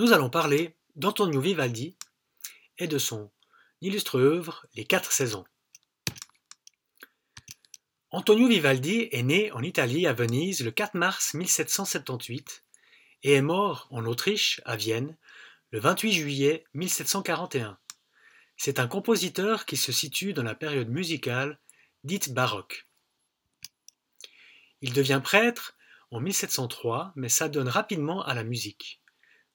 nous allons parler d'Antonio Vivaldi et de son illustre œuvre Les Quatre Saisons. Antonio Vivaldi est né en Italie à Venise le 4 mars 1778 et est mort en Autriche à Vienne le 28 juillet 1741. C'est un compositeur qui se situe dans la période musicale dite baroque. Il devient prêtre en 1703 mais s'adonne rapidement à la musique.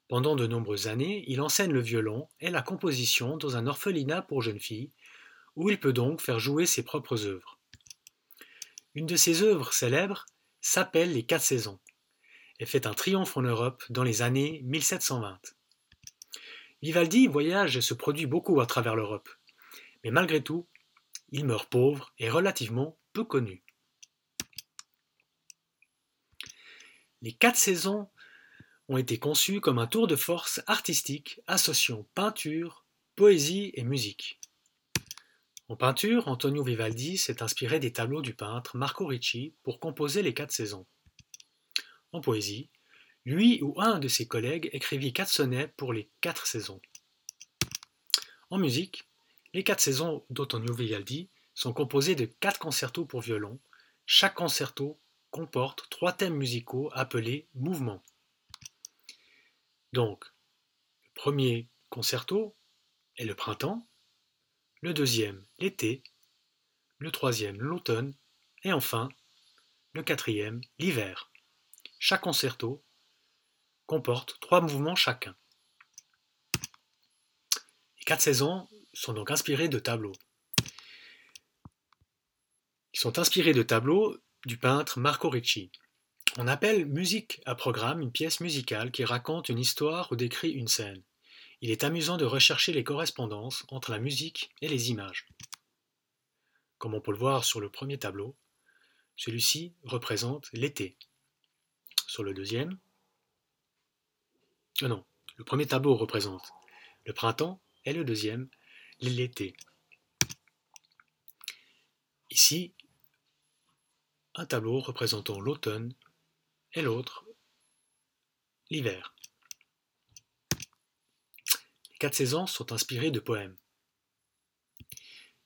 Pendant de nombreuses années, il enseigne le violon et la composition dans un orphelinat pour jeunes filles, où il peut donc faire jouer ses propres œuvres. Une de ses œuvres célèbres s'appelle Les Quatre Saisons et fait un triomphe en Europe dans les années 1720. Vivaldi voyage et se produit beaucoup à travers l'Europe, mais malgré tout, il meurt pauvre et relativement peu connu. Les quatre saisons ont été conçues comme un tour de force artistique associant peinture, poésie et musique. En peinture, Antonio Vivaldi s'est inspiré des tableaux du peintre Marco Ricci pour composer les quatre saisons. En poésie, lui ou un de ses collègues écrivit quatre sonnets pour les quatre saisons. En musique, les quatre saisons d'Antonio Vivaldi sont composées de quatre concertos pour violon. Chaque concerto comporte trois thèmes musicaux appelés mouvements. Donc, le premier concerto est le printemps, le deuxième l'été, le troisième l'automne et enfin le quatrième l'hiver. Chaque concerto comporte trois mouvements chacun. Les quatre saisons sont donc inspirées de tableaux. Ils sont inspirés de tableaux du peintre Marco Ricci. On appelle musique à programme une pièce musicale qui raconte une histoire ou décrit une scène. Il est amusant de rechercher les correspondances entre la musique et les images. Comme on peut le voir sur le premier tableau, celui-ci représente l'été. Sur le deuxième, euh, non, le premier tableau représente le printemps et le deuxième l'été. Ici, un tableau représentant l'automne et l'autre l'hiver. Les quatre saisons sont inspirées de poèmes.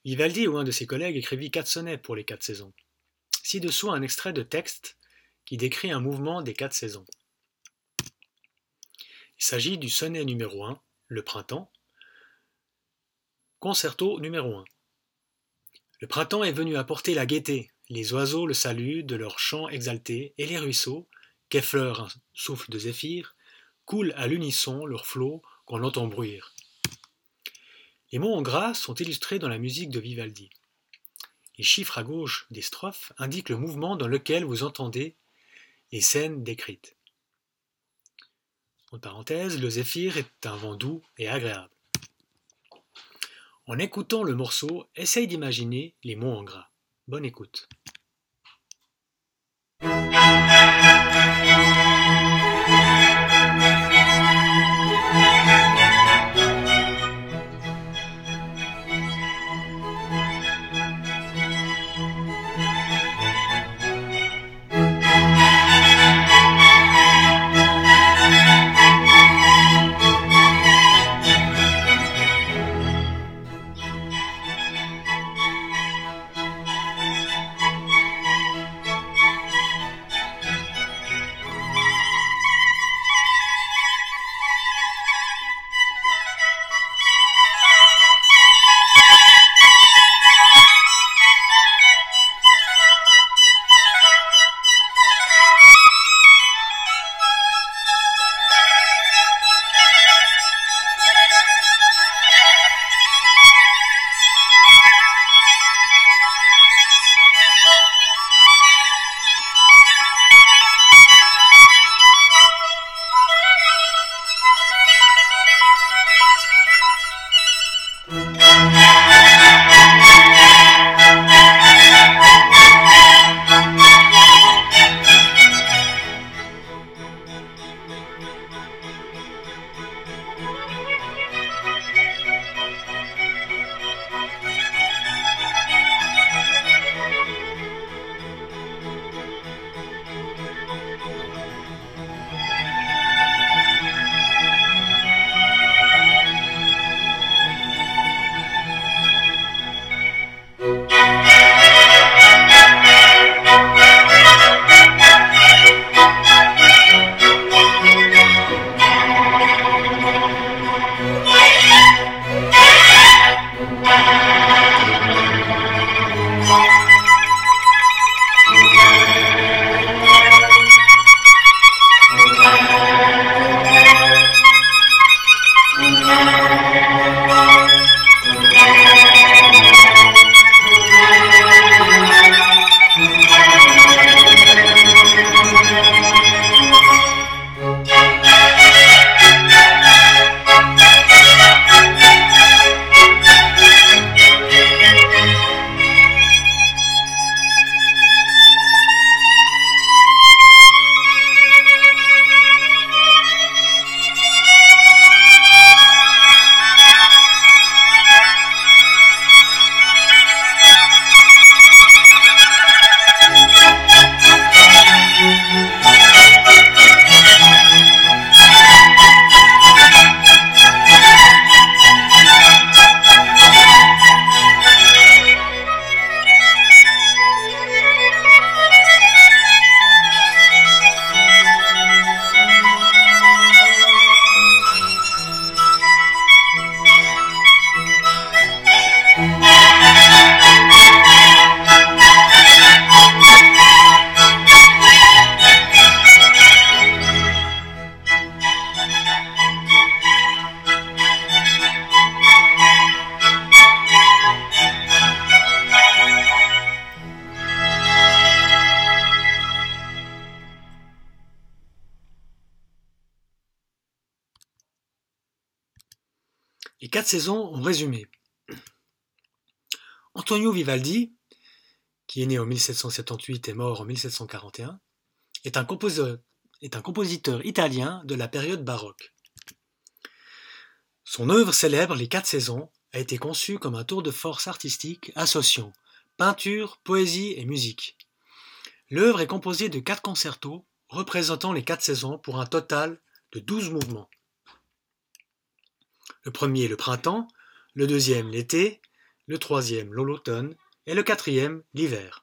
Vivaldi ou un de ses collègues écrivit quatre sonnets pour les quatre saisons. Ci-dessous un extrait de texte qui décrit un mouvement des quatre saisons. Il s'agit du sonnet numéro 1, le printemps, concerto numéro 1. Le printemps est venu apporter la gaieté, les oiseaux le saluent de leurs chants exaltés, et les ruisseaux, qu'effleure un souffle de zéphyr, coulent à l'unisson leurs flots qu'on entend bruire. Les mots en gras sont illustrés dans la musique de Vivaldi. Les chiffres à gauche des strophes indiquent le mouvement dans lequel vous entendez les scènes décrites. En parenthèse, le zéphyr est un vent doux et agréable. En écoutant le morceau, essaye d'imaginer les mots en gras. Bonne écoute. Les quatre saisons ont résumé. Antonio Vivaldi, qui est né en 1778 et mort en 1741, est un, compositeur, est un compositeur italien de la période baroque. Son œuvre célèbre, Les Quatre Saisons, a été conçue comme un tour de force artistique associant peinture, poésie et musique. L'œuvre est composée de quatre concertos représentant les quatre saisons pour un total de douze mouvements. Le premier le printemps, le deuxième l'été, le troisième l'automne et le quatrième l'hiver.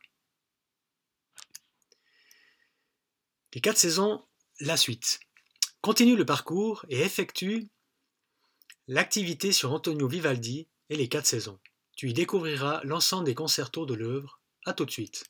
Les quatre saisons, la suite. Continue le parcours et effectue l'activité sur Antonio Vivaldi et les quatre saisons. Tu y découvriras l'ensemble des concertos de l'œuvre. À tout de suite.